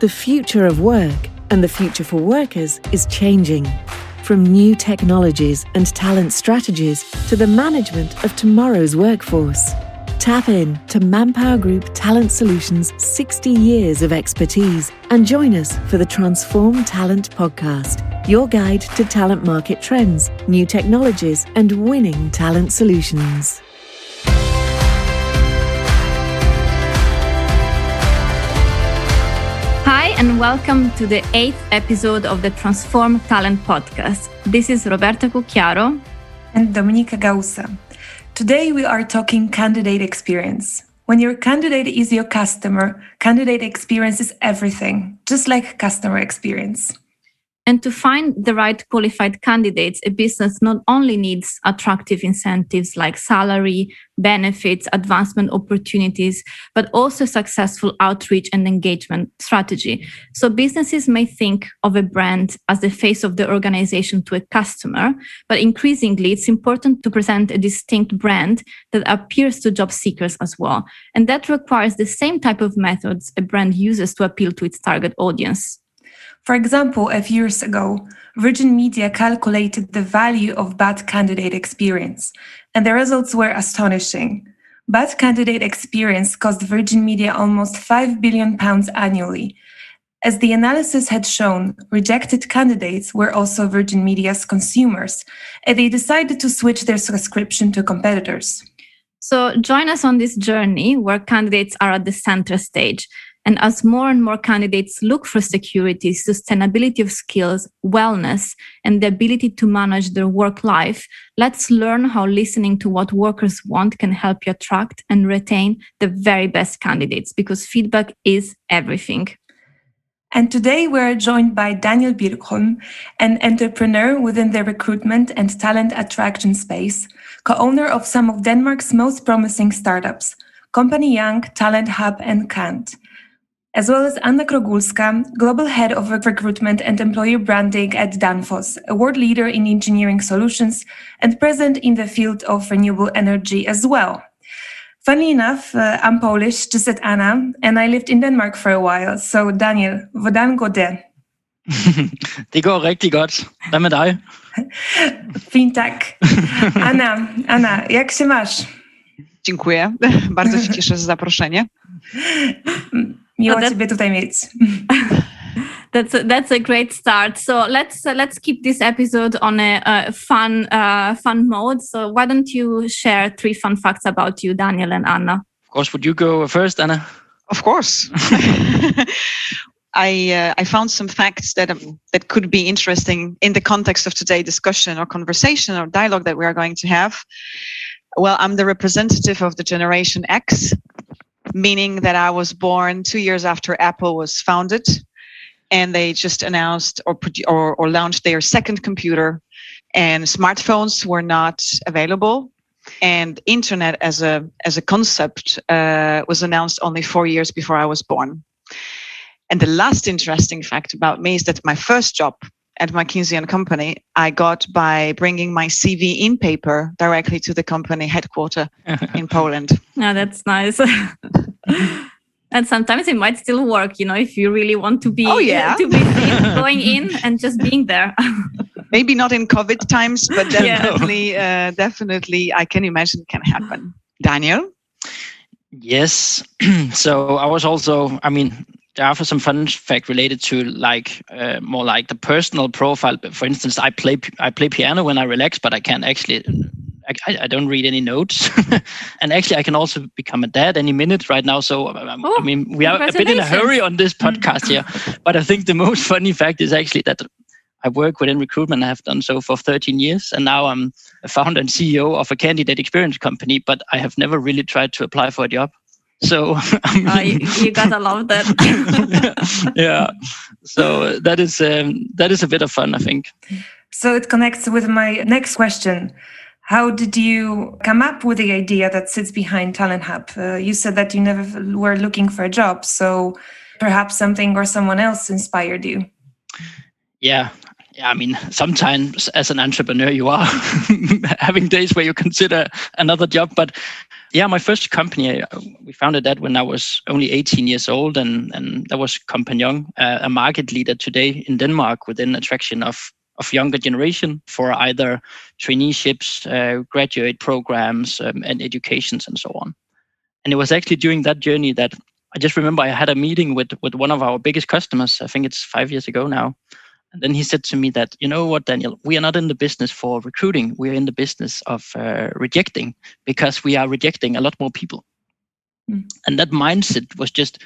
The future of work and the future for workers is changing. From new technologies and talent strategies to the management of tomorrow's workforce. Tap in to Manpower Group Talent Solutions' 60 years of expertise and join us for the Transform Talent podcast, your guide to talent market trends, new technologies, and winning talent solutions. And welcome to the eighth episode of the Transform Talent podcast. This is Roberta Cucchiaro and Dominika Gausa. Today we are talking candidate experience. When your candidate is your customer, candidate experience is everything, just like customer experience. And to find the right qualified candidates, a business not only needs attractive incentives like salary, benefits, advancement opportunities, but also successful outreach and engagement strategy. So businesses may think of a brand as the face of the organization to a customer, but increasingly it's important to present a distinct brand that appears to job seekers as well. And that requires the same type of methods a brand uses to appeal to its target audience. For example, a few years ago, Virgin Media calculated the value of bad candidate experience, and the results were astonishing. Bad candidate experience cost Virgin Media almost 5 billion pounds annually. As the analysis had shown, rejected candidates were also Virgin Media's consumers, and they decided to switch their subscription to competitors. So, join us on this journey where candidates are at the center stage and as more and more candidates look for security, sustainability of skills, wellness, and the ability to manage their work life, let's learn how listening to what workers want can help you attract and retain the very best candidates because feedback is everything. And today we're joined by Daniel Birkholm, an entrepreneur within the recruitment and talent attraction space, co owner of some of Denmark's most promising startups, Compagnon, Talent Hub, and Kant as well as Anna Krogulska, Global Head of Recruitment and Employer Branding at Danfoss, a world leader in engineering solutions and present in the field of renewable energy as well. Funny enough, uh, I'm Polish, just at Anna, and I lived in Denmark for a while. So Daniel, hvordan går det? det går rigtig godt. Hvad med dig? Fint, tak. Anna, Anna, jak się masz? Dziękuję. Bardzo się cieszę za zaproszenie. Miło no Ciebie tutaj mieć. that's a, that's a great start. So let's uh, let's keep this episode on a, a fun uh, fun mode. So why don't you share three fun facts about you, Daniel and Anna? Of course. Would you go first, Anna? Of course. I uh, I found some facts that um, that could be interesting in the context of today's discussion or conversation or dialogue that we are going to have. Well, I'm the representative of the Generation X, meaning that I was born two years after Apple was founded, and they just announced or or, or launched their second computer, and smartphones were not available, and internet as a as a concept uh, was announced only four years before I was born. And the last interesting fact about me is that my first job at McKinsey and Company, I got by bringing my CV in paper directly to the company headquarters in Poland. Yeah, that's nice. and sometimes it might still work, you know, if you really want to be oh, yeah. to be going in and just being there. Maybe not in COVID times, but definitely, yeah. uh, definitely, I can imagine can happen. Daniel. Yes. so I was also, I mean, there are some fun fact related to like uh, more like the personal profile. For instance, I play I play piano when I relax, but I can't actually. I, I don't read any notes, and actually, I can also become a dad any minute right now. So, um, oh, I mean, we are a bit in a hurry on this podcast here. But I think the most funny fact is actually that I work within recruitment. I have done so for 13 years, and now I'm a founder and CEO of a candidate experience company. But I have never really tried to apply for a job. So uh, you, you, gotta love that. yeah. So that is um, that is a bit of fun, I think. So it connects with my next question. How did you come up with the idea that sits behind Talent Hub? Uh, you said that you never were looking for a job, so perhaps something or someone else inspired you. Yeah, yeah, I mean, sometimes as an entrepreneur, you are having days where you consider another job, but yeah, my first company, uh, we founded that when I was only 18 years old, and and that was Compagnon, uh, a market leader today in Denmark within attraction of of younger generation for either traineeships, uh, graduate programs, um, and educations, and so on. And it was actually during that journey that I just remember I had a meeting with with one of our biggest customers. I think it's five years ago now, and then he said to me that, you know what, Daniel, we are not in the business for recruiting. We're in the business of uh, rejecting because we are rejecting a lot more people. Mm. And that mindset was just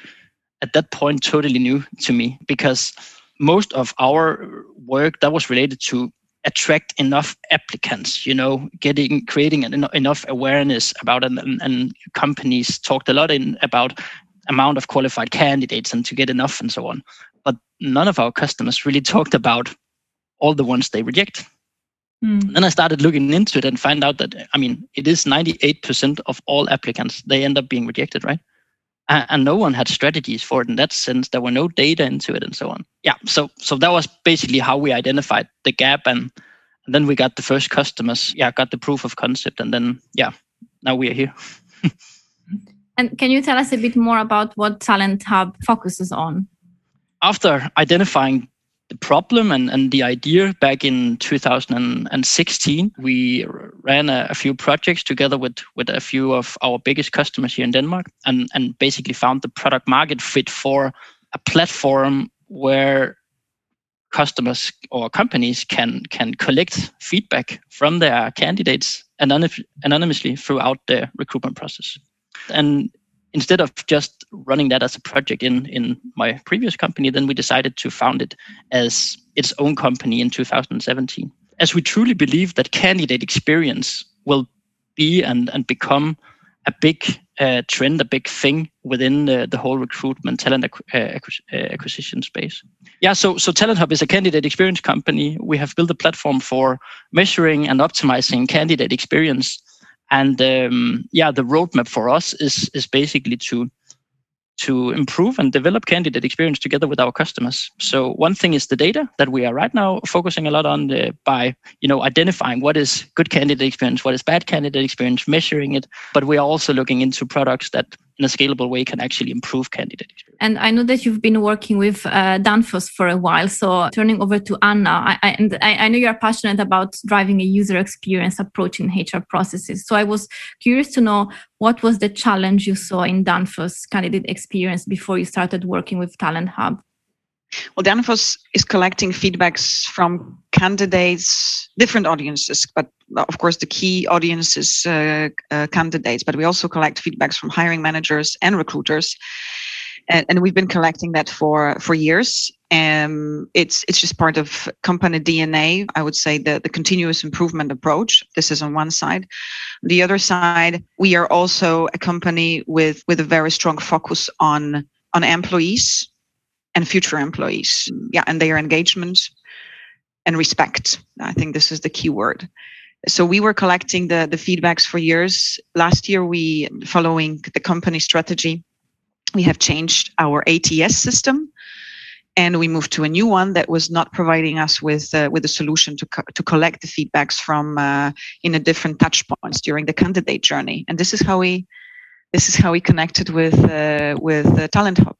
at that point totally new to me because most of our work that was related to attract enough applicants you know getting creating an, enough awareness about it and, and companies talked a lot in about amount of qualified candidates and to get enough and so on but none of our customers really talked about all the ones they reject. Mm. Then I started looking into it and find out that I mean it is 98% of all applicants they end up being rejected, right? And, and no one had strategies for it in that sense. There were no data into it and so on. Yeah, so so that was basically how we identified the gap and, and then we got the first customers. Yeah, got the proof of concept, and then yeah, now we are here. and can you tell us a bit more about what Talent Hub focuses on? After identifying the problem and, and the idea back in 2016, we ran a, a, few projects together with, with a few of our biggest customers here in Denmark and, and basically found the product market fit for a platform where customers or companies can can collect feedback from their candidates anonymously throughout the recruitment process. And instead of just running that as a project in in my previous company, then we decided to found it as its own company in 2017. As we truly believe that candidate experience will be and and become a big uh, trend, a big thing within the, the whole recruitment talent uh, uh, acquisition space. Yeah, so so Talent Hub is a candidate experience company. We have built a platform for measuring and optimizing candidate experience and um, yeah, the roadmap for us is is basically to to improve and develop candidate experience together with our customers. So one thing is the data that we are right now focusing a lot on the, by you know identifying what is good candidate experience, what is bad candidate experience, measuring it. But we are also looking into products that in a scalable way can actually improve candidate experience. And I know that you've been working with uh, Danfoss for a while. So turning over to Anna, I, I, and I, I know you're passionate about driving a user experience approach in HR processes. So I was curious to know what was the challenge you saw in Danfoss candidate experience before you started working with Talent Hub? Well, Danfoss is collecting feedbacks from candidates, different audiences, but of course the key audience is uh, uh, candidates. But we also collect feedbacks from hiring managers and recruiters, and, and we've been collecting that for for years. Um, it's it's just part of company DNA. I would say the the continuous improvement approach. This is on one side. the other side, we are also a company with with a very strong focus on on employees and future employees. Yeah, and their engagement and respect. I think this is the key word. So we were collecting the, the feedbacks for years. Last year, we, following the company strategy, we have changed our ATS system and we moved to a new one that was not providing us with uh, with a solution to co- to collect the feedbacks from uh, in a different touch points during the candidate journey and this is how we this is how we connected with uh, with talent hub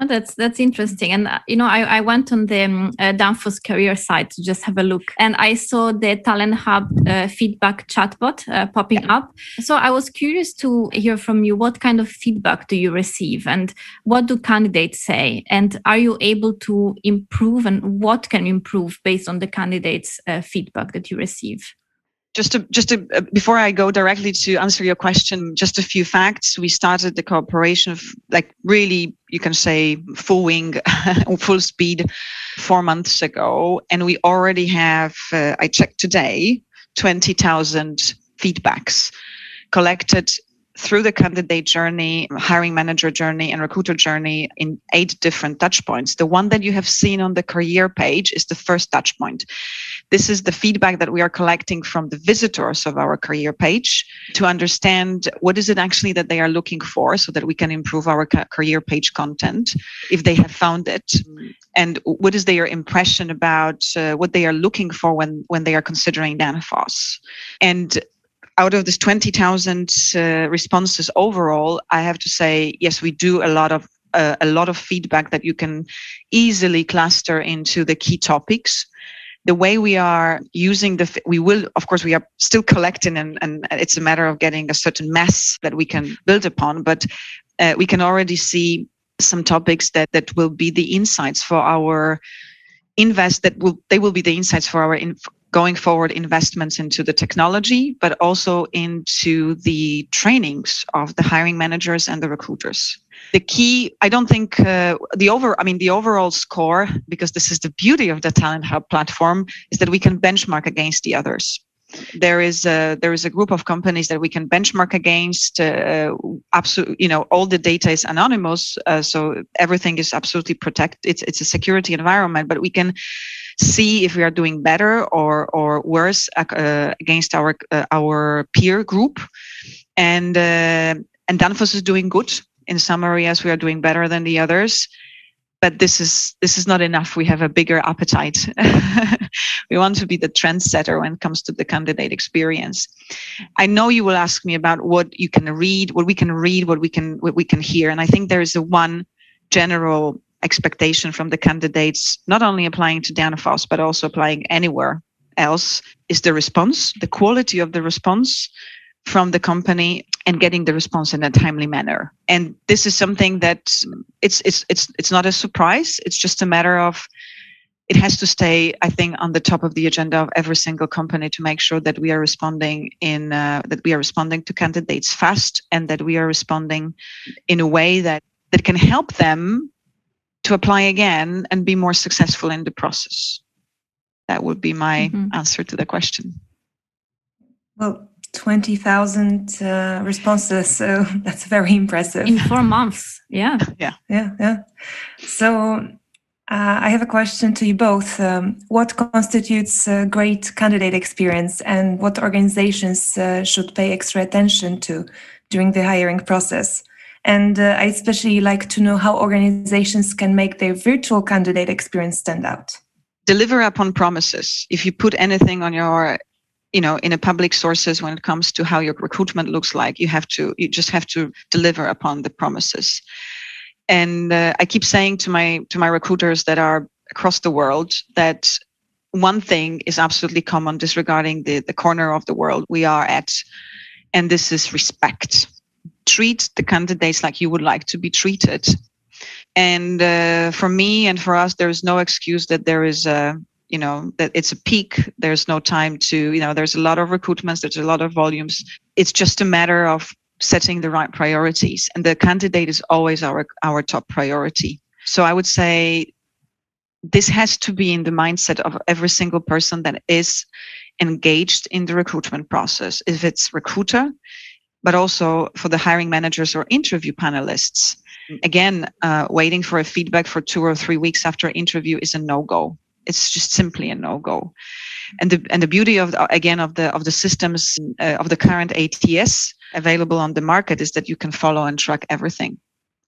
Oh, that's that's interesting, and uh, you know, I, I went on the um, uh, Danfoss career site to just have a look, and I saw the Talent Hub uh, feedback chatbot uh, popping yeah. up. So I was curious to hear from you what kind of feedback do you receive, and what do candidates say, and are you able to improve, and what can you improve based on the candidates' uh, feedback that you receive? Just to just to uh, before I go directly to answer your question, just a few facts. We started the cooperation of like really you can say full wing, full speed, four months ago, and we already have. Uh, I checked today, twenty thousand feedbacks collected through the candidate journey, hiring manager journey, and recruiter journey in eight different touch points. The one that you have seen on the career page is the first touch point. This is the feedback that we are collecting from the visitors of our career page to understand what is it actually that they are looking for so that we can improve our career page content if they have found it and what is their impression about uh, what they are looking for when when they are considering Danfoss and out of this 20,000 uh, responses overall, I have to say, yes, we do a lot of uh, a lot of feedback that you can easily cluster into the key topics. The way we are using the, we will, of course, we are still collecting, and, and it's a matter of getting a certain mass that we can build upon. But uh, we can already see some topics that that will be the insights for our invest that will they will be the insights for our in, going forward investments into the technology, but also into the trainings of the hiring managers and the recruiters. The key, I don't think uh, the over, I mean, the overall score, because this is the beauty of the Talent Hub platform, is that we can benchmark against the others. There is a there is a group of companies that we can benchmark against. Uh, absolutely, you know, all the data is anonymous, uh, so everything is absolutely protected. It's it's a security environment, but we can see if we are doing better or or worse uh, against our uh, our peer group, and uh, and Danfoss is doing good in some areas. We are doing better than the others, but this is this is not enough. We have a bigger appetite. we want to be the trendsetter when it comes to the candidate experience. I know you will ask me about what you can read, what we can read, what we can what we can hear, and I think there is a one general expectation from the candidates, not only applying to Danfoss, but also applying anywhere else, is the response, the quality of the response from the company and getting the response in a timely manner. And this is something that it's it's it's it's not a surprise. It's just a matter of it has to stay, I think, on the top of the agenda of every single company to make sure that we are responding in uh, that we are responding to candidates fast and that we are responding in a way that that can help them to apply again and be more successful in the process. That would be my mm-hmm. answer to the question. Well, 20,000 uh, responses. So that's very impressive. In four months. Yeah. Yeah. Yeah. Yeah. So uh, I have a question to you both. Um, what constitutes a great candidate experience and what organizations uh, should pay extra attention to during the hiring process? And uh, I especially like to know how organizations can make their virtual candidate experience stand out. Deliver upon promises. If you put anything on your you know in a public sources when it comes to how your recruitment looks like you have to you just have to deliver upon the promises and uh, i keep saying to my to my recruiters that are across the world that one thing is absolutely common disregarding the the corner of the world we are at and this is respect treat the candidates like you would like to be treated. And uh, for me and for us, there is no excuse that there is a, you know, that it's a peak. There's no time to, you know, there's a lot of recruitments, there's a lot of volumes. It's just a matter of setting the right priorities. And the candidate is always our, our top priority. So I would say this has to be in the mindset of every single person that is engaged in the recruitment process. If it's recruiter, but also for the hiring managers or interview panelists. Again, uh, waiting for a feedback for two or three weeks after interview is a no-go. It's just simply a no-go. And the and the beauty of the, again of the of the systems uh, of the current ATS available on the market is that you can follow and track everything.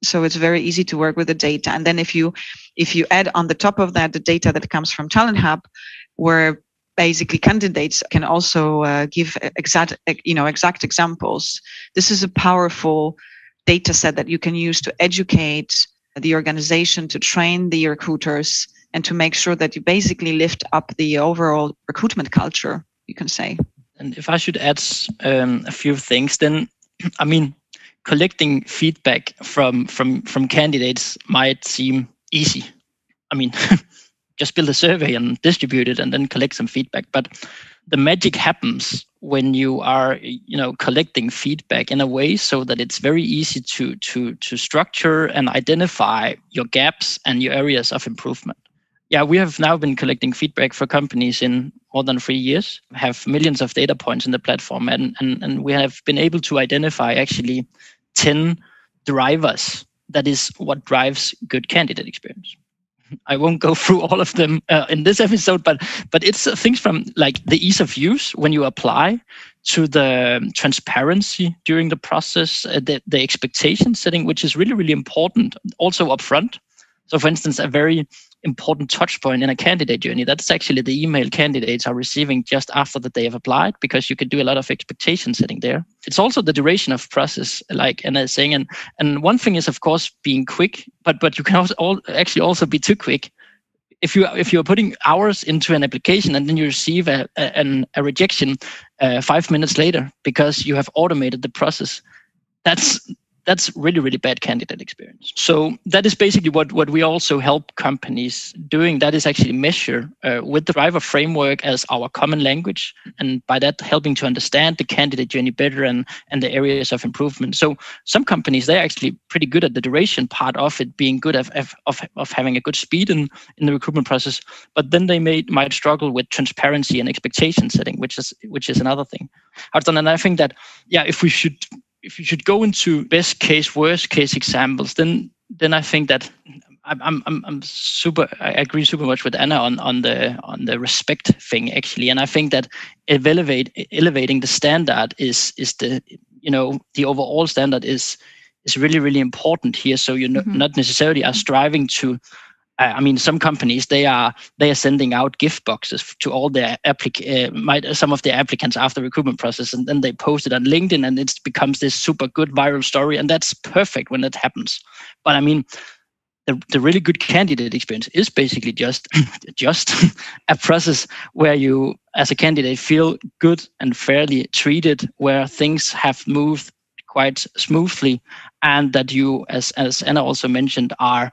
So it's very easy to work with the data. And then if you if you add on the top of that the data that comes from Talent Hub, where basically candidates can also uh, give exact you know exact examples. This is a powerful data set that you can use to educate the organization to train the recruiters and to make sure that you basically lift up the overall recruitment culture you can say. And if i should add um, a few things then i mean collecting feedback from from from candidates might seem easy. I mean just build a survey and distribute it and then collect some feedback. But the magic happens when you are you know collecting feedback in a way so that it's very easy to to to structure and identify your gaps and your areas of improvement. Yeah we have now been collecting feedback for companies in more than three years have millions of data points in the platform and and, and we have been able to identify actually 10 drivers that is what drives good candidate experience I won't go through all of them uh, in this episode, but but it's things from like the ease of use when you apply to the transparency during the process, uh, the the expectation setting, which is really really important, also upfront. So, for instance, a very important touch point in a candidate journey. That's actually the email candidates are receiving just after that they have applied because you can do a lot of expectation setting there. It's also the duration of process, like Anna is saying. And and one thing is of course being quick, but but you can also all, actually also be too quick. If you if you're putting hours into an application and then you receive a a, a rejection uh, five minutes later because you have automated the process, that's that's really really bad candidate experience. So that is basically what what we also help companies doing. That is actually measure uh, with the driver framework as our common language and by that helping to understand the candidate journey better and and the areas of improvement. So some companies they're actually pretty good at the duration part of it being good of of, of having a good speed in in the recruitment process but then they may might struggle with transparency and expectation setting which is which is another thing. And i think that yeah if we should if you should go into best case, worst case examples, then then I think that I'm I'm I'm super I agree super much with Anna on on the on the respect thing actually, and I think that elevate elevating the standard is is the you know the overall standard is is really really important here. So you're mm-hmm. not necessarily are striving to I mean, some companies they are they are sending out gift boxes to all their applic uh, some of their applicants after recruitment process, and then they post it on LinkedIn, and it becomes this super good viral story, and that's perfect when that happens. But I mean, the, the really good candidate experience is basically just just a process where you, as a candidate, feel good and fairly treated, where things have moved quite smoothly, and that you, as as Anna also mentioned, are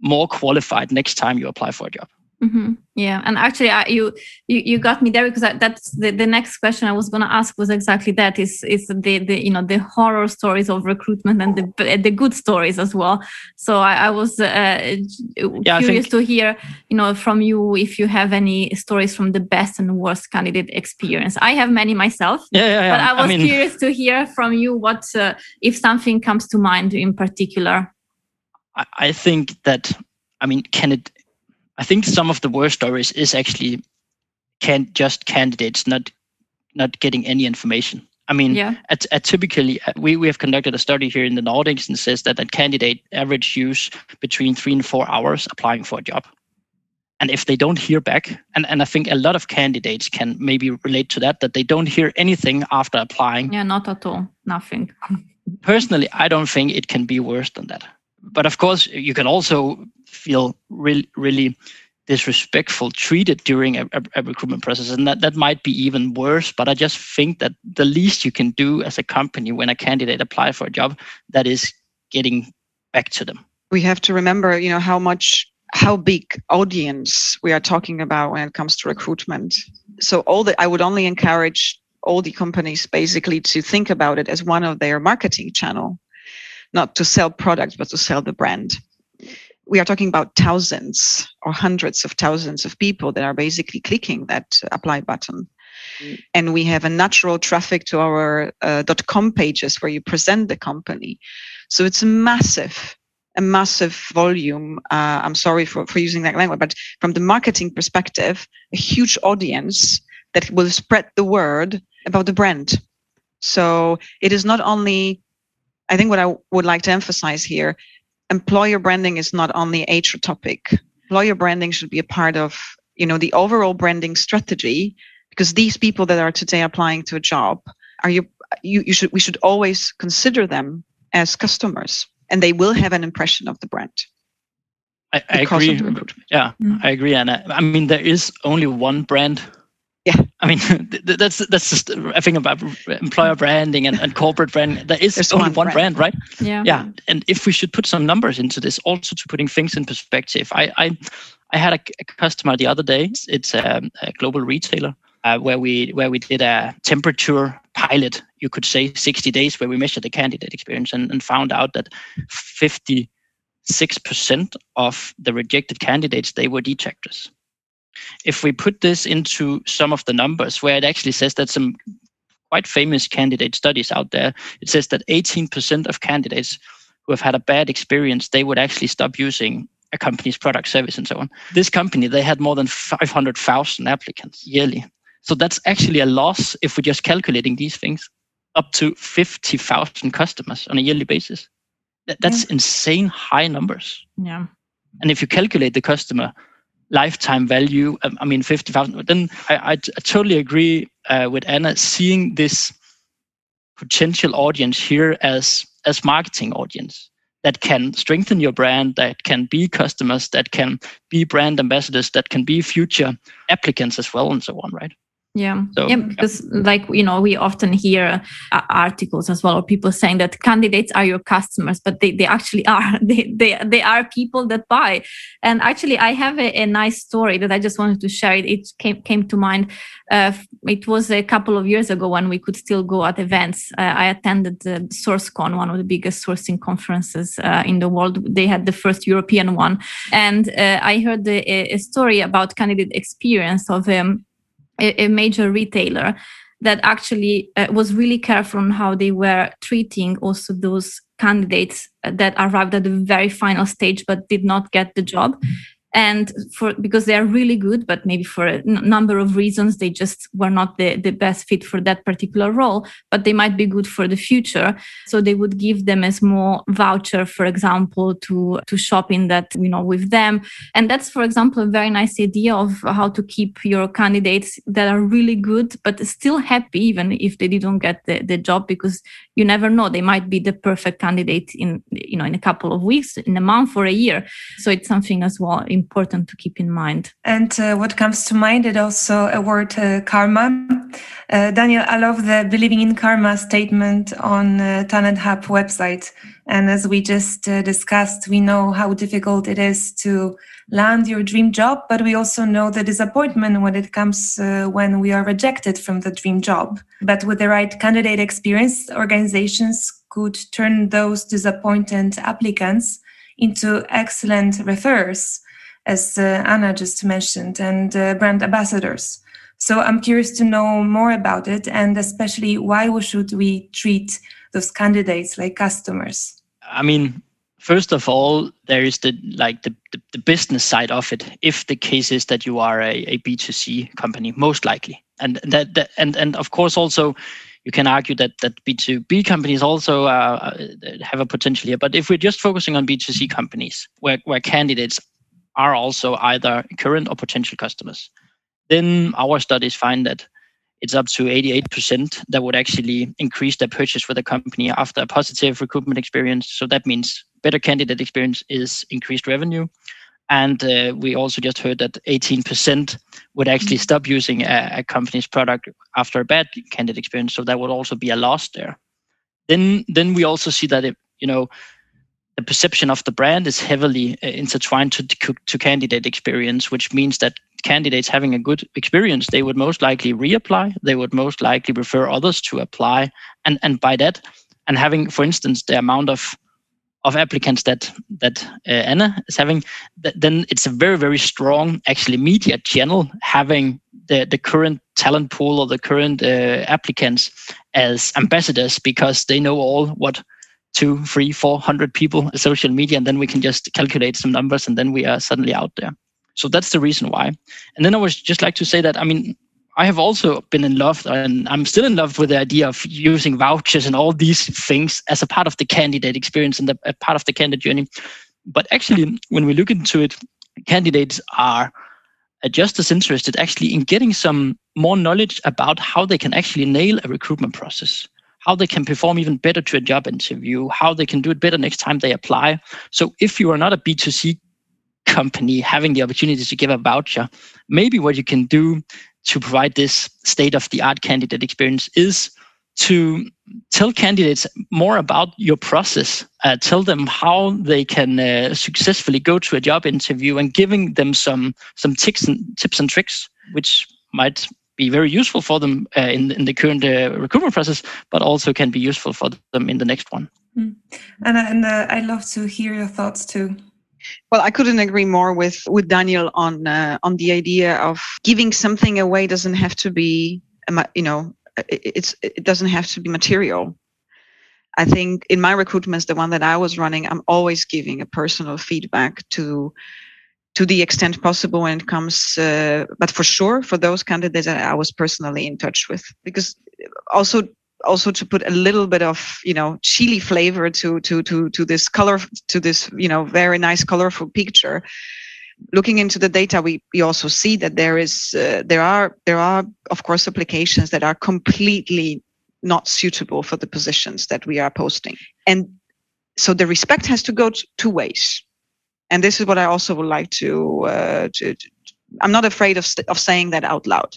more qualified next time you apply for a job. Mm-hmm. Yeah, and actually, I, you, you you got me there because I, that's the, the next question I was going to ask was exactly that is is the the you know the horror stories of recruitment and the the good stories as well. So I, I was uh, yeah, curious think, to hear you know from you if you have any stories from the best and worst candidate experience. I have many myself. Yeah, yeah, yeah. But I was I mean, curious to hear from you what uh, if something comes to mind in particular. I think that I mean, can it? I think some of the worst stories is actually can just candidates not not getting any information. I mean, yeah. at, at typically uh, we, we have conducted a study here in the Nordics and says that a candidate average use between three and four hours applying for a job. And if they don't hear back, and, and I think a lot of candidates can maybe relate to that, that they don't hear anything after applying. Yeah, not at all. Nothing. Personally, I don't think it can be worse than that but of course, you can also feel really, really disrespectful treated during a, a, recruitment process and that, that might be even worse but i just think that the least you can do as a company when a candidate apply for a job that is getting back to them. We have to remember you know how much how big audience we are talking about when it comes to recruitment. So all the i would only encourage all the companies basically to think about it as one of their marketing channel not to sell products, but to sell the brand. We are talking about thousands or hundreds of thousands of people that are basically clicking that apply button. Mm. And we have a natural traffic to our uh, .com pages where you present the company. So it's a massive, a massive volume. Uh, I'm sorry for, for using that language, but from the marketing perspective, a huge audience that will spread the word about the brand. So it is not only I think what I would like to emphasize here employer branding is not only a HR topic. Employer branding should be a part of you know the overall branding strategy because these people that are today applying to a job are you you, you should we should always consider them as customers and they will have an impression of the brand I, I agree. Yeah, mm-hmm. I agree, Anna. I mean, there is only one brand yeah. I mean that's that's just a thing about employer branding and, and corporate brand. There is There's only one, brand. brand. right? Yeah. Yeah. And if we should put some numbers into this also to putting things in perspective i i, I had a, a customer the other day. It's a, a global retailer uh, where we where we did a temperature pilot you could say 60 days where we measured the candidate experience and, and found out that 56% of the rejected candidates they were detractors if we put this into some of the numbers where it actually says that some quite famous candidate studies out there, it says that 18% of candidates who have had a bad experience, they would actually stop using a company's product, service, and so on. This company, they had more than 500,000 applicants yearly. So that's actually a loss if we're just calculating these things up to 50,000 customers on a yearly basis. That's yeah. insane high numbers. Yeah. And if you calculate the customer lifetime value, um, I mean, 50,000, then I, I, I, totally agree uh, with Anna seeing this potential audience here as, as marketing audience that can strengthen your brand, that can be customers, that can be brand ambassadors, that can be future applicants as well, and so on, right? Yeah. So, yeah, because yeah. like you know, we often hear uh, articles as well, or people saying that candidates are your customers, but they, they actually are. They, they they are people that buy. And actually, I have a, a nice story that I just wanted to share. It, it came came to mind. Uh, it was a couple of years ago when we could still go at events. Uh, I attended the SourceCon, one of the biggest sourcing conferences uh, in the world. They had the first European one, and uh, I heard a, a, story about candidate experience of um, a, a major retailer that actually uh, was really careful on how they were treating also those candidates that arrived at the very final stage but did not get the job and for because they are really good but maybe for a n- number of reasons they just were not the, the best fit for that particular role but they might be good for the future. So they would give them a small voucher for example to to shop in that you know with them. And that's for example a very nice idea of how to keep your candidates that are really good but still happy even if they didn't get the, the job because you never know they might be the perfect candidate in you know in a couple of weeks in a month or a year so it's something as well important to keep in mind. And uh, what comes to mind is also a word uh, karma. Uh, Daniel, I love the believing in karma statement on uh, Talent Hub website. And as we just uh, discussed, we know how difficult it is to land your dream job, but we also know the disappointment when it comes uh, when we are rejected from the dream job. But with the right candidate experience, organizations could turn those disappointed applicants into excellent referrers as uh, Anna just mentioned, and uh, brand ambassadors. So I'm curious to know more about it, and especially why should we treat those candidates like customers? I mean, first of all, there is the like the, the, the business side of it. If the case is that you are a a B2C company, most likely, and that, that and and of course also you can argue that that B2B companies also uh, have a potential here. But if we're just focusing on B2C companies, where, where candidates are also either current or potential customers. Then our studies find that it's up to 88% that would actually increase their purchase with a company after a positive recruitment experience. So that means better candidate experience is increased revenue. And uh, we also just heard that 18% would actually stop using a, a, company's product after a bad candidate experience. So that would also be a loss there. Then, then we also see that it, you know, the perception of the brand is heavily uh, intertwined to, to, candidate experience, which means that candidates having a good experience, they would most likely reapply. They would most likely refer others to apply, and and by that, and having, for instance, the amount of of applicants that that uh, Anna is having, th- then it's a very very strong actually media channel having the the current talent pool or the current uh, applicants as ambassadors because they know all what two, three, four hundred people social media, and then we can just calculate some numbers, and then we are suddenly out there. So that's the reason why. And then I was just like to say that I mean I have also been in love, and I'm still in love with the idea of using vouchers and all these things as a part of the candidate experience and the, a part of the candidate journey. But actually, when we look into it, candidates are just as interested actually in getting some more knowledge about how they can actually nail a recruitment process how they can perform even better to a job interview, how they can do it better next time they apply. So if you are not a B2C company having the opportunity to give a voucher, maybe what you can do to provide this state of the art candidate experience is to tell candidates more about your process uh, tell them how they can uh, successfully go to a job interview and giving them some some tips and tips and tricks which might be very useful for them uh, in, in the current uh, recruitment process, but also can be useful for them in the next one. Mm. And, and uh, I'd love to hear your thoughts too. Well, I couldn't agree more with with Daniel on uh, on the idea of giving something away doesn't have to be, you know, it's it doesn't have to be material. I think in my recruitments, the one that I was running, I'm always giving a personal feedback to to the extent possible when it comes, uh, but for sure for those candidates that I was personally in touch with, because also also to put a little bit of you know chili flavor to to to to this color to this you know very nice colorful picture looking into the data we, we also see that there is uh, there are there are of course applications that are completely not suitable for the positions that we are posting. And so the respect has to go two ways and this is what i also would like to, uh, to, to i'm not afraid of, of saying that out loud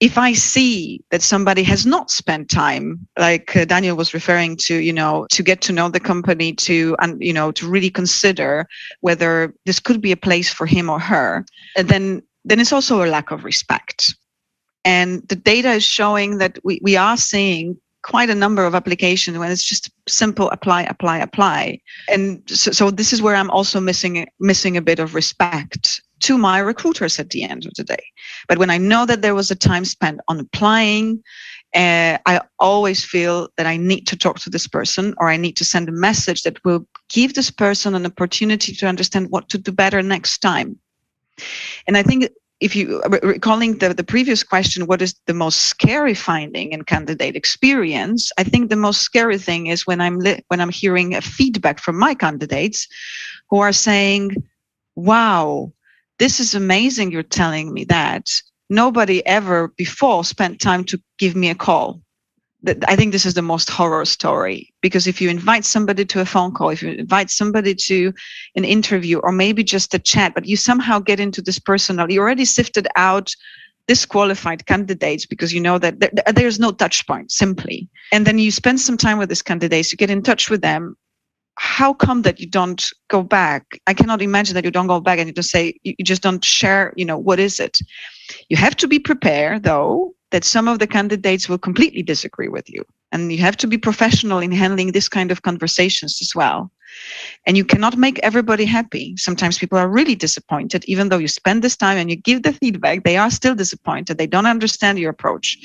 if I see that somebody has not spent time, like uh, Daniel was referring to, you know, to get to know the company, to, and you know, to really consider whether this could be a place for him or her, then then it's also a lack of respect. And the data is showing that we, we are seeing quite a number of applications when it's just simple apply apply apply. And so, so this is where i'm also missing missing a bit of respect to my recruiters at the end of the day. But when i know that there was a time spent on applying uh, i always feel that i need to talk to this person or i need to send a message that will give this person an opportunity to understand what to do better next time. And i think if you uh, recalling the, the previous question what is the most scary finding in candidate experience? I think the most scary thing is when i'm li- when i'm hearing feedback from my candidates who are saying wow this is amazing you're telling me that. Nobody ever before spent time to give me a call I think this is the most horror story because if you invite somebody to a phone call, if you invite somebody to an interview or maybe just a chat, but you somehow get into this personal, you already sifted out disqualified candidates because you know that there, there's no touch point simply. And then you spend some time with these candidates, you get in touch with them. How come that you don't go back? I cannot imagine that you don't go back and you just say, you just don't share, you know, what is it? You have to be prepared though that some of the candidates will completely disagree with you. And you have to be professional in handling this kind of conversations as well. And you cannot make everybody happy. Sometimes people are really disappointed, even though you spend this time and you give the feedback, they are still disappointed. They don't understand your approach.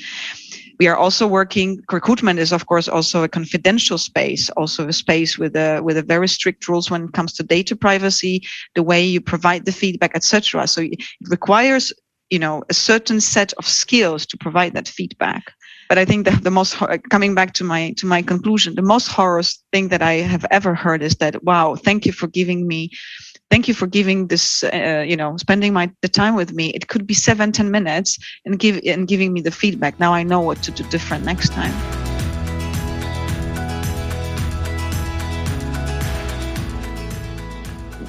We are also working. Recruitment is, of course, also a confidential space, also a space with a with a very strict rules when it comes to data privacy, the way you provide the feedback, etc. So it requires you know a certain set of skills to provide that feedback. But i think the, the most coming back to my to my conclusion the most horror thing that i have ever heard is that wow thank you for giving me thank you for giving this uh, you know spending my the time with me. It could be seven ten minutes and give and giving me the feedback. Now i know what to do different next time.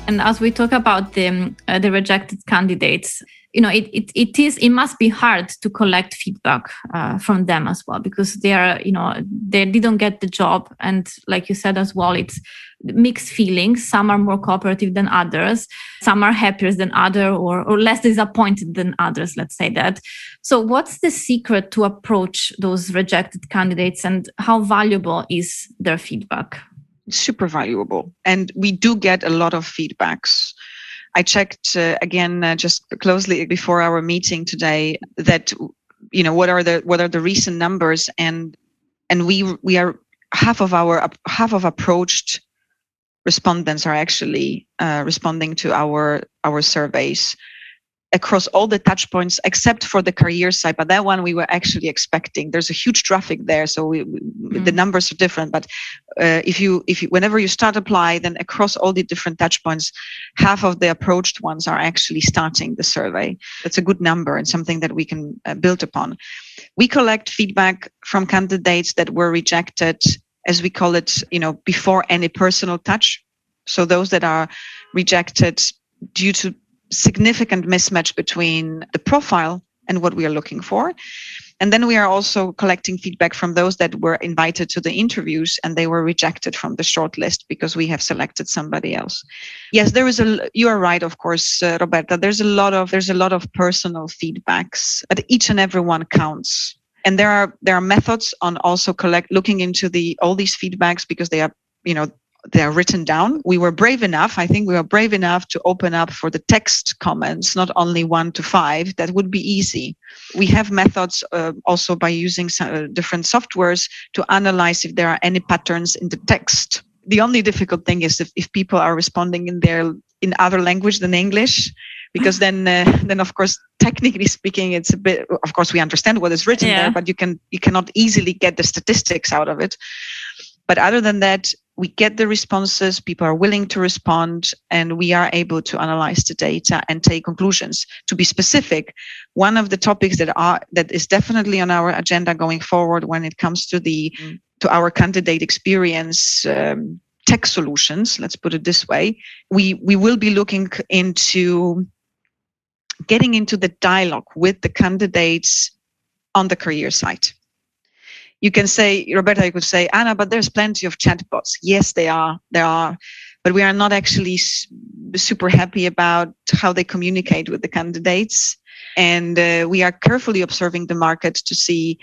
And as we talk about the uh, the rejected candidates you know it, it, it is it must be hard to collect feedback uh, from them as well because they are you know they didn't get the job. And like you said as well it's mixed feelings. Some are more cooperative than others. Some are happier than other or, or less disappointed than others let's say that. So what's the secret to approach those rejected candidates and how valuable is their feedback? Super valuable. And we do get a lot of feedbacks I checked uh, again uh, just closely before our meeting today that you know what are the what are the recent numbers? And and we we are half of our half of approached respondents are actually uh, responding to our our surveys across all the touch points except for the career side but that one we were actually expecting. There's a huge traffic there so we, mm-hmm. the numbers are different but uh, if you if you whenever you start apply then across all the different touch points half of the approached ones are actually starting the survey. That's a good number and something that we can uh, build upon. We collect feedback from candidates that were rejected as we call it you know before any personal touch. So those that are rejected due to significant mismatch between the profile and what we are looking for. And then we are also collecting feedback from those that were invited to the interviews and they were rejected from the shortlist because we have selected somebody else. Yes, there is a. You are right, of course, uh, Roberta. There's a lot of there's a lot of personal feedbacks, but each and every one counts. And there are there are methods on also collect looking into the all these feedbacks because they are you know they are written down. We were brave enough, I think we were brave enough to open up for the text comments, not only one to five. That would be easy. We have methods uh, also by using some, uh, different softwares to analyze if there are any patterns in the text. The only difficult thing is if, if people are responding in their in other language than English, because then uh, then of course technically speaking it's a bit of course we understand what is written yeah. there but you can you cannot easily get the statistics out of it but other than that we get the responses people are willing to respond and we are able to analyze the data and take conclusions to be specific one of the topics that are that is definitely on our agenda going forward when it comes to the mm. to our candidate experience um, tech solutions let's put it this way we we will be looking into getting into the dialogue with the candidates on the career site you can say roberta you could say anna but there's plenty of chatbots. Yes they are there are but we are not actually super happy about how they communicate with the candidates. And uh, we are carefully observing the market to see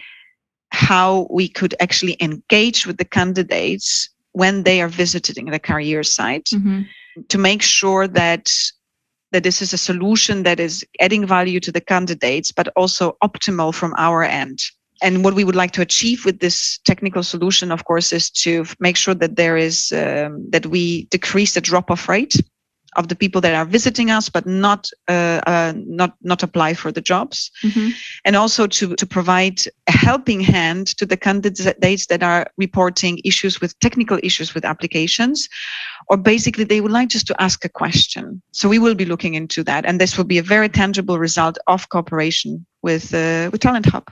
how we could actually engage with the candidates when they are visiting the career site mm-hmm. to make sure that that this is a solution that is adding value to the candidates but also optimal from our end and what we would like to achieve with this technical solution of course is to make sure that there is um, that we decrease the drop off rate of the people that are visiting us, but not uh, uh, not not apply for the jobs, mm-hmm. and also to to provide a helping hand to the candidates that are reporting issues with technical issues with applications, or basically they would like just to ask a question. So we will be looking into that, and this will be a very tangible result of cooperation with uh, with Talent Hub.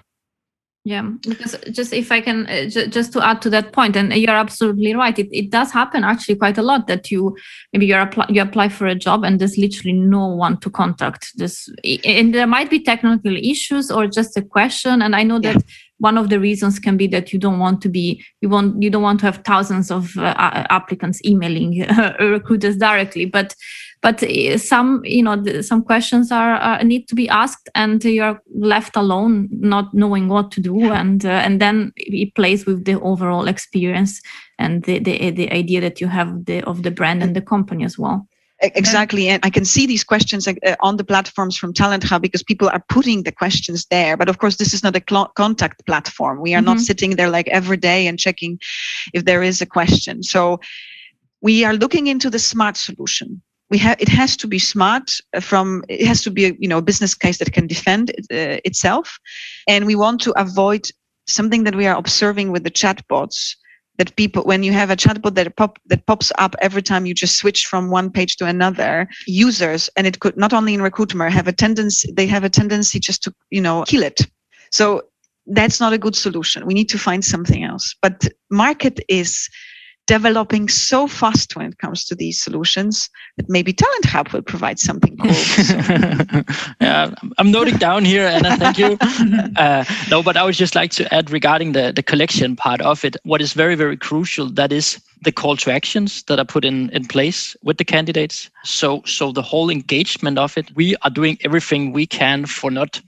Yeah, because just if I can, uh, j- just to add to that point, and you're absolutely right. It, it does happen actually quite a lot that you maybe you apply you apply for a job and there's literally no one to contact. This and there might be technical issues or just a question. And I know that one of the reasons can be that you don't want to be you want you don't want to have thousands of uh, applicants emailing uh, recruiters directly, but but uh, some you know some questions are uh, need to be asked and you're left alone not knowing what to do. And uh, and then it plays with the overall experience and the, the the idea that you have the of the brand and the company as well. Exactly. And i can see these questions uh, on the platforms from talent hub because people are putting the questions there. But of course this is not a cl- contact platform. We are mm-hmm. not sitting there like every day and checking if there is a question. So we are looking into the smart solution we have it has to be smart from it has to be a you know a business case that can defend uh, itself. And we want to avoid something that we are observing with the chatbots that people when you have a chatbot that pop that pops up every time you just switch from one page to another users and it could not only in recruitment have a tendency they have a tendency just to you know kill it. So that's not a good solution. We need to find something else. But market is developing so fast when it comes to these solutions that maybe Talent Hub will provide something cool. yeah, I'm noting down here, Anna. Thank you. uh, no, but I would just like to add regarding the the collection part of it. What is very very crucial that is the call to actions that are put in in place with the candidates. So so the whole engagement of it, we are doing everything we can for not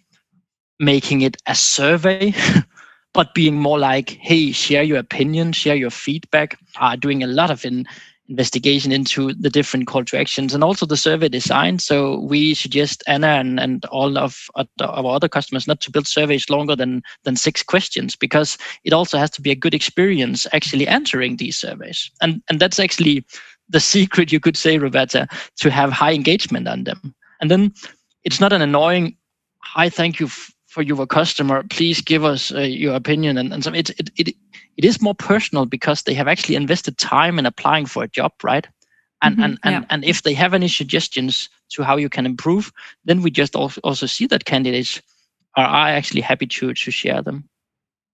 making it a survey but being more like, hey, share your opinion, share your feedback, uh, doing a lot of in, investigation into the different call to actions and also the survey design. So we suggest Anna and, and all of our other customers not to build surveys longer than, than six questions because it also has to be a good experience actually answering these surveys. And, and that's actually the secret, you could say, Roberta, to have high engagement on them. And then it's not an annoying, hi, thank you for your customer please give us uh, your opinion. And, and so it, it, it, it is more personal because they have actually invested time in applying for a job right? And mm-hmm, and, and, yeah. and if they have any suggestions to how you can improve then we just also see that candidates are, are actually happy to to share them.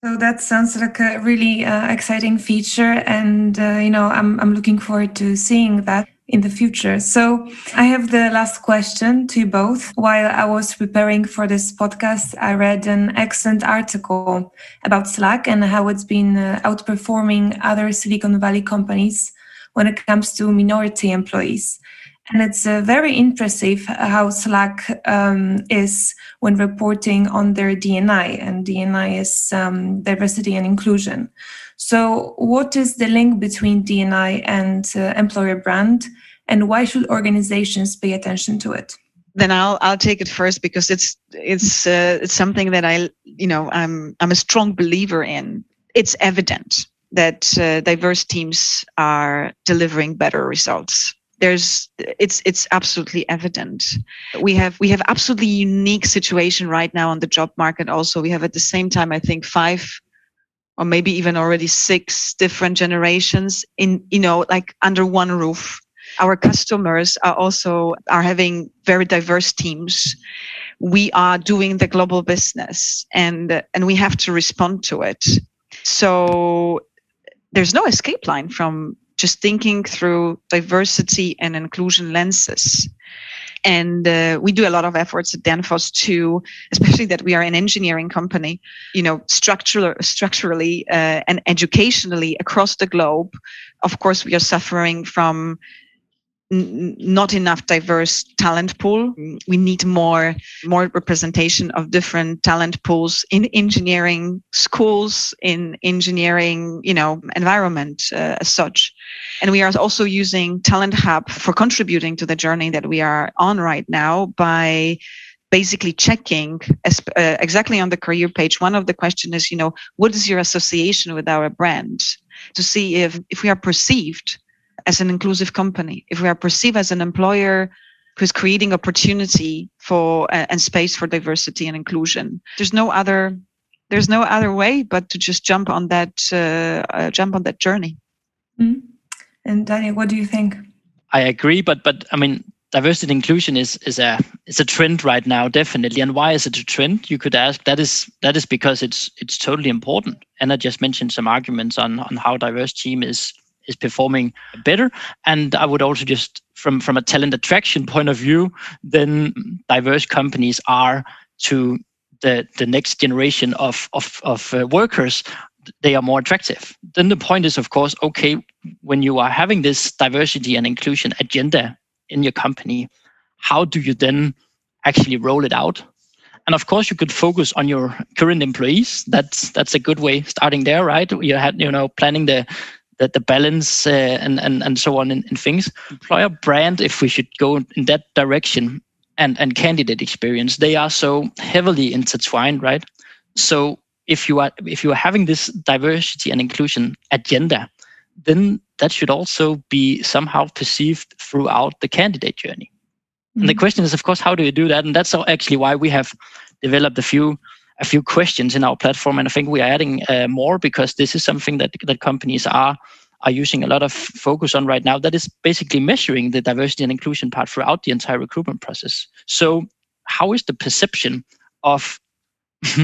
So that sounds like a really uh, exciting feature and uh, you know I'm, I'm looking forward to seeing that in the future. So I have the last question to you both. While I was preparing for this podcast, I read an excellent article about Slack and how it's been uh, outperforming other Silicon Valley companies when it comes to minority employees. And it's uh, very impressive how Slack um, is when reporting on their DNI, and DNI is um, diversity and inclusion. So, what is the link between DNI and uh, employer brand, and why should organizations pay attention to it? Then I'll I'll take it first because it's it's uh, it's something that I you know I'm I'm a strong believer in. It's evident that uh, diverse teams are delivering better results there's it's it's absolutely evident we have we have absolutely unique situation right now on the job market also we have at the same time i think five or maybe even already six different generations in you know like under one roof. Our customers are also are having very diverse teams. We are doing the global business and and we have to respond to it. So there's no escape line from just thinking through diversity and inclusion lenses and uh, we do a lot of efforts at Danfoss to, especially that we are an engineering company. You know, structural, structurally uh, and educationally across the globe. Of course, we are suffering from not enough diverse talent pool. We need more more representation of different talent pools in engineering schools, in engineering, you know, environment uh, as such. And we are also using Talent Hub for contributing to the journey that we are on right now by basically checking uh, exactly on the career page. One of the questions is, you know, what is your association with our brand? To see if if we are perceived as an inclusive company, if we are perceived as an employer who's creating opportunity for uh, and space for diversity and inclusion, there's no other there's no other way but to just jump on that uh, uh, jump on that journey. Mm-hmm. And Daniel, what do you think? I agree, but but I mean diversity and inclusion is is a it's a trend right now definitely and why is it a trend you could ask that is that is because it's it's totally important and i just mentioned some arguments on on how diverse team is is performing better. And I would also just from from a talent attraction point of view, then diverse companies are to the the next generation of of of uh, workers they are more attractive. Then the point is, of course, okay, when you are having this diversity and inclusion agenda in your company, how do you then actually roll it out? And of course, you could focus on your current employees. That's that's a good way starting there, right? You had you know planning the the, the balance uh, and, and and so on in, in things. Employer brand, if we should go in that direction, and and candidate experience, they are so heavily intertwined, right? So if you are if you are having this diversity and inclusion agenda, then that should also be somehow perceived throughout the candidate journey. Mm-hmm. And the mm-hmm. question is, of course, how do you do that? And that's actually why we have developed a few a few questions in our platform, and I think we are adding uh, more because this is something that that companies are are using a lot of focus on right now. That is basically measuring the diversity and inclusion part throughout the entire recruitment process. So, how is the perception of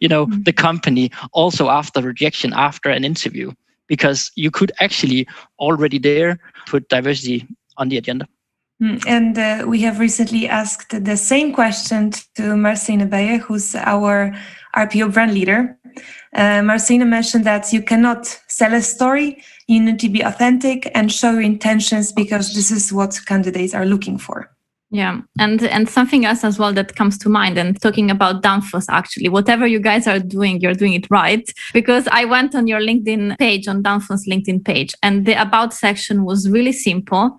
you know mm-hmm. the company also after rejection after an interview? Because you could actually already there put diversity on the agenda. Hmm, and uh, we have recently asked the same question to Marcine Beyer, who's our RPO brand leader. Uh, Marcine mentioned that you cannot sell a story, you need to be authentic and show your intentions because this is what candidates are looking for. Yeah, and and something else as well that comes to mind, and talking about Danfoss actually, whatever you guys are doing, you're doing it right. Because I went on your LinkedIn page, on Danfoss LinkedIn page, and the about section was really simple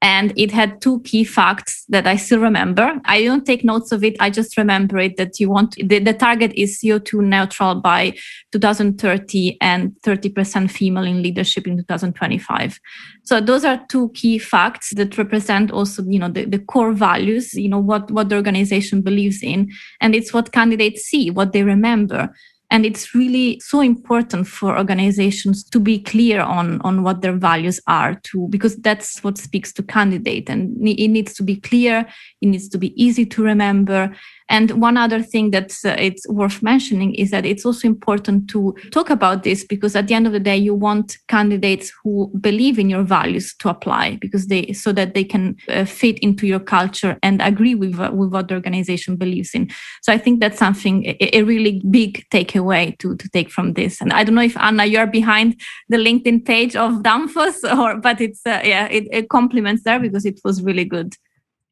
and it had two key facts that I still remember. I don't take notes of it. I just remember it that you want the, the target is CO2 neutral by 2030 and 30% female in leadership in 2025. So those are two key facts that represent also, you know, the, the core values, you know, what, what the organization believes in. And it's what candidates see, what they remember and it's really so important for organizations to be clear on on what their values are too because that's what speaks to candidate. And it needs to be clear it needs to be easy to remember and one other thing that uh, it's worth mentioning is that it's also important to talk about this because at the end of the day, you want candidates who believe in your values to apply because they so that they can uh, fit into your culture and agree with uh, with what the organization believes in. So I think that's something a, a really big takeaway to to take from this. And I don't know if Anna, you're behind the LinkedIn page of Danfoss, or but it's uh, yeah, it, it compliments there because it was really good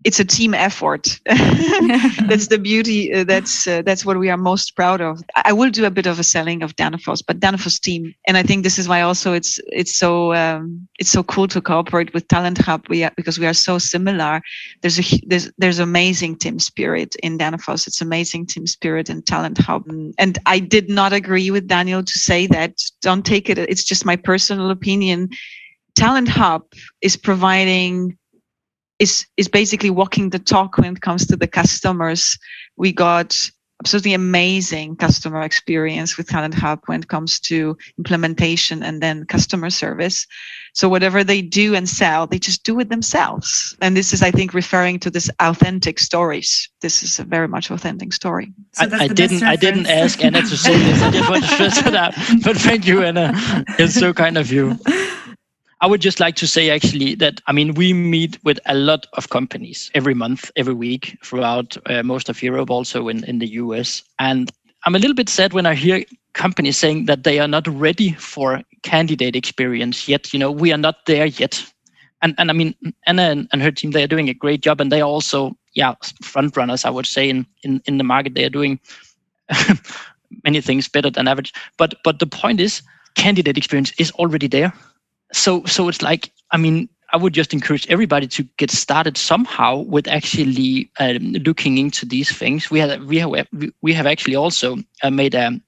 it's a team effort. that's the beauty. Uh, that's uh, that's what we are most proud of. I will do a bit of a selling of Danfoss, but Danfoss team, and I think this is why also it's it's so um, it's so cool to cooperate with Talent Hub. We are, because we are so similar. There's a there's there's amazing team spirit in Danfoss. It's amazing team spirit in Talent Hub, and I did not agree with Daniel to say that. Don't take it. It's just my personal opinion Talent Hub is providing is is basically walking the talk when it comes to the customers. We got absolutely amazing customer experience with Talent Hub when it comes to implementation and then customer service. So whatever they do and sell, they just do it themselves. And this is, I think, referring to this authentic stories. This is a very much authentic story. So I, I didn't. I didn't ask Anna to say this. I just want to stress it out. But thank you, Anna. It's so kind of you. I would just like to say actually that I mean we meet with a lot of companies every month, every week throughout uh, most of Europe, also in in the US, and I'm a little bit sad when I hear companies saying that they are not ready for candidate experience yet. You know, we are not there yet. And and I mean Anna and, and her team they are doing a great job, and they are also yeah front runners I would say in in in the market. They are doing many things better than average. But but the point is, candidate experience is already there so so it's like i mean i would just encourage everybody to get started somehow with actually um, looking into these things. We have we have we have actually also uh, made a,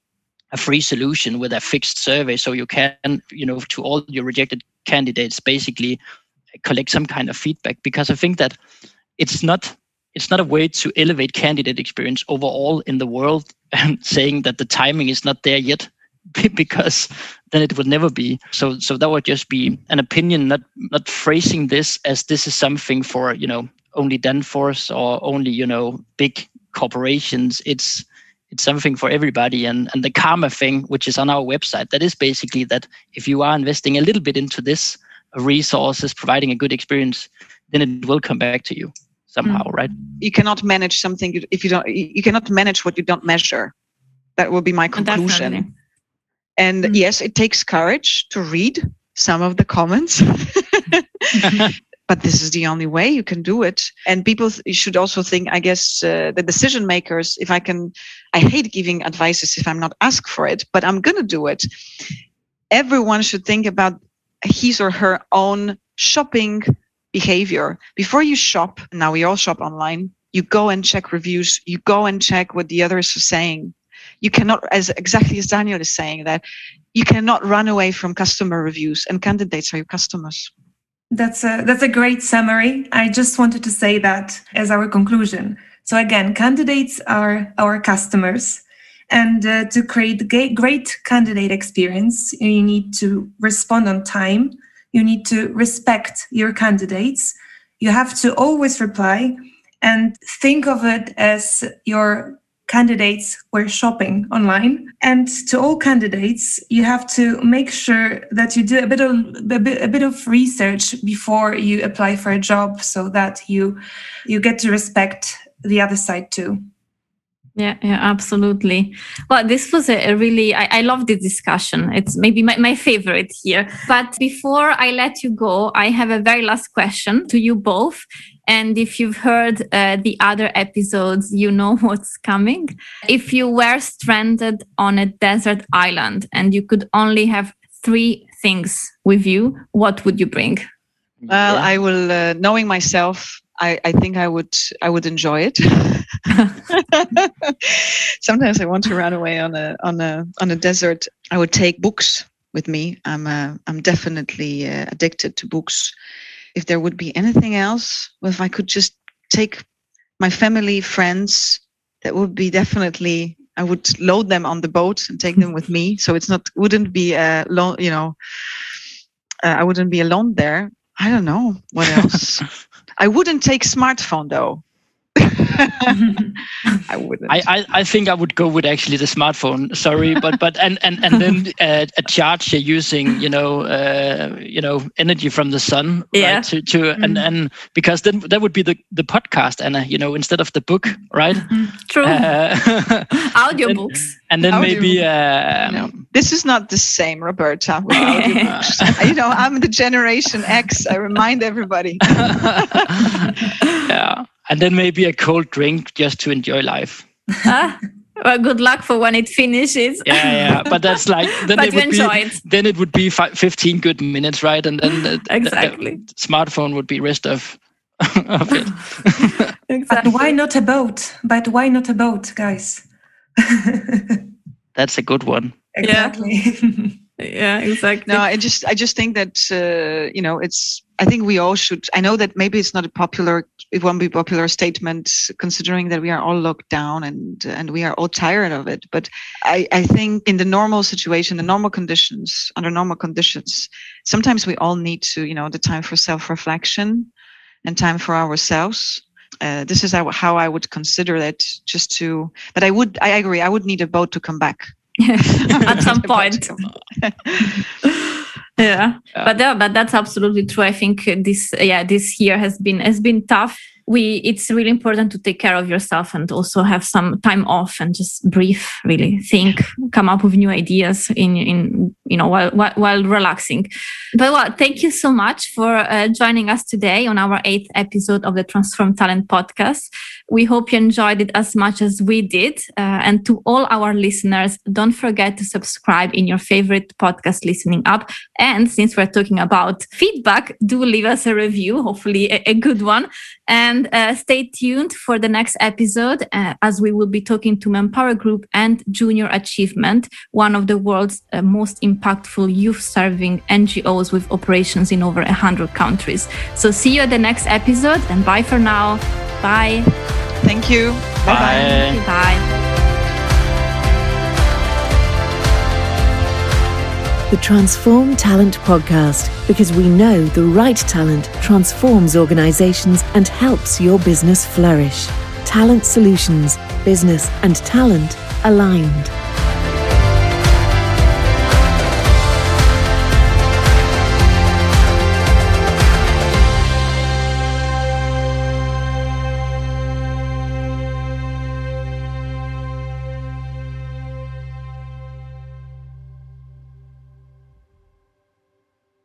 a free solution with a fixed survey. So you can you know to all your rejected candidates basically collect some kind of feedback because i think that it's not it's not a way to elevate candidate experience overall in the world and saying that the timing is not there yet because then it would never be. So so that would just be an opinion, not not phrasing this as this is something for you know only Danfoss or only you know big corporations. It's it's something for everybody and and the karma thing which is on our website that is basically that if you are investing a little bit into this resources providing a good experience then it will come back to you somehow mm. right you cannot manage something if you don't you cannot manage what you don't measure that will be my conclusion Definitely. And mm-hmm. yes, it takes courage to read some of the comments. but this is the only way you can do it and people should also think i guess uh, the decision makers if i can i hate giving advices if i'm not asked for it but i'm going to do it everyone should think about his or her own shopping behavior before you shop now we all shop online you go and check reviews you go and check what the others are saying you cannot, as exactly as Daniel is saying, that you cannot run away from customer reviews, and candidates are your customers. That's a that's a great summary. I just wanted to say that as our conclusion. So again, candidates are our customers, and uh, to create great candidate experience, you need to respond on time. You need to respect your candidates. You have to always reply and think of it as your candidates were shopping online. And to all candidates, you have to make sure that you do a bit of a bit, of research before you apply for a job, so that you you get to respect the other side too. Yeah, yeah, absolutely. Well, this was a, really, I, I, love this discussion. It's maybe my, my favorite here. But before I let you go, I have a very last question to you both. And if you've heard uh, the other episodes, you know what's coming. If you were stranded on a desert island and you could only have three things with you, what would you bring? Well, yeah. I will, uh, knowing myself, I, I think I would I would enjoy it. Sometimes I want to run away on a on a on a desert. I would take books with me. I'm uh, I'm definitely uh, addicted to books. If there would be anything else, well, if I could just take my family, friends, that would be definitely. I would load them on the boat and take them with me, so it's not wouldn't be a long. You know, uh, I wouldn't be alone there. I don't know what else. I wouldn't take smartphone though. I wouldn't. I, I, I, think I would go with actually the smartphone. Sorry, but but and and and then uh, a charger using you know uh, you know energy from the sun. Yeah. Right, to to mm. and and because then that would be the the podcast and you know instead of the book, right? Mm-hmm. True. Uh, Audiobooks. And then Audio maybe uh, no, this is not the same, Roberta. you know, I'm the Generation X. I remind everybody. yeah and then maybe a cold drink just to enjoy life. ah, well, good luck for when it finishes. yeah, yeah, but that's like then it would be it. then it would be five, fifteen good minutes, right? And then the, exactly the, the smartphone would be rest of. of it. exactly. But why not a boat? But why not a boat, guys? that's a good one. Exactly. Yeah. Yeah exactly. No i just i just think that uh, you know it's i think we all should i know that maybe it's not a popular it won't be popular statement considering that we are all locked down and and we are all tired of it but i i think in the normal situation the normal conditions under normal conditions sometimes we all need to you know the time for self-reflection and time for ourselves. Uh, this is how I would consider it just to but I would I agree I would need a boat to come back at some point. yeah. yeah. but yeah, but that's absolutely true. I think this yeah this year has been has been tough we it's really important to take care of yourself and also have some time off and just breathe really. Think come up with new ideas in in you know while while, while relaxing. But well thank you so much for uh, joining us today on our eighth episode of the transform talent podcast. We hope you enjoyed it as much as we did. Uh, and to all our listeners don't forget to subscribe in your favorite podcast listening app. And since we're talking about feedback do leave us a review hopefully a, a good one and uh, stay tuned for the next episode uh, as we will be talking to Manpower Group and Junior Achievement, one of the world's uh, most impactful youth serving NGOs with operations in over 100 countries. So see you at the next episode and bye for now. Bye. Thank you. Bye. Bye. Bye. The Transform Talent podcast because we know the right talent transforms organizations and helps your business flourish. Talent solutions, business, and talent aligned.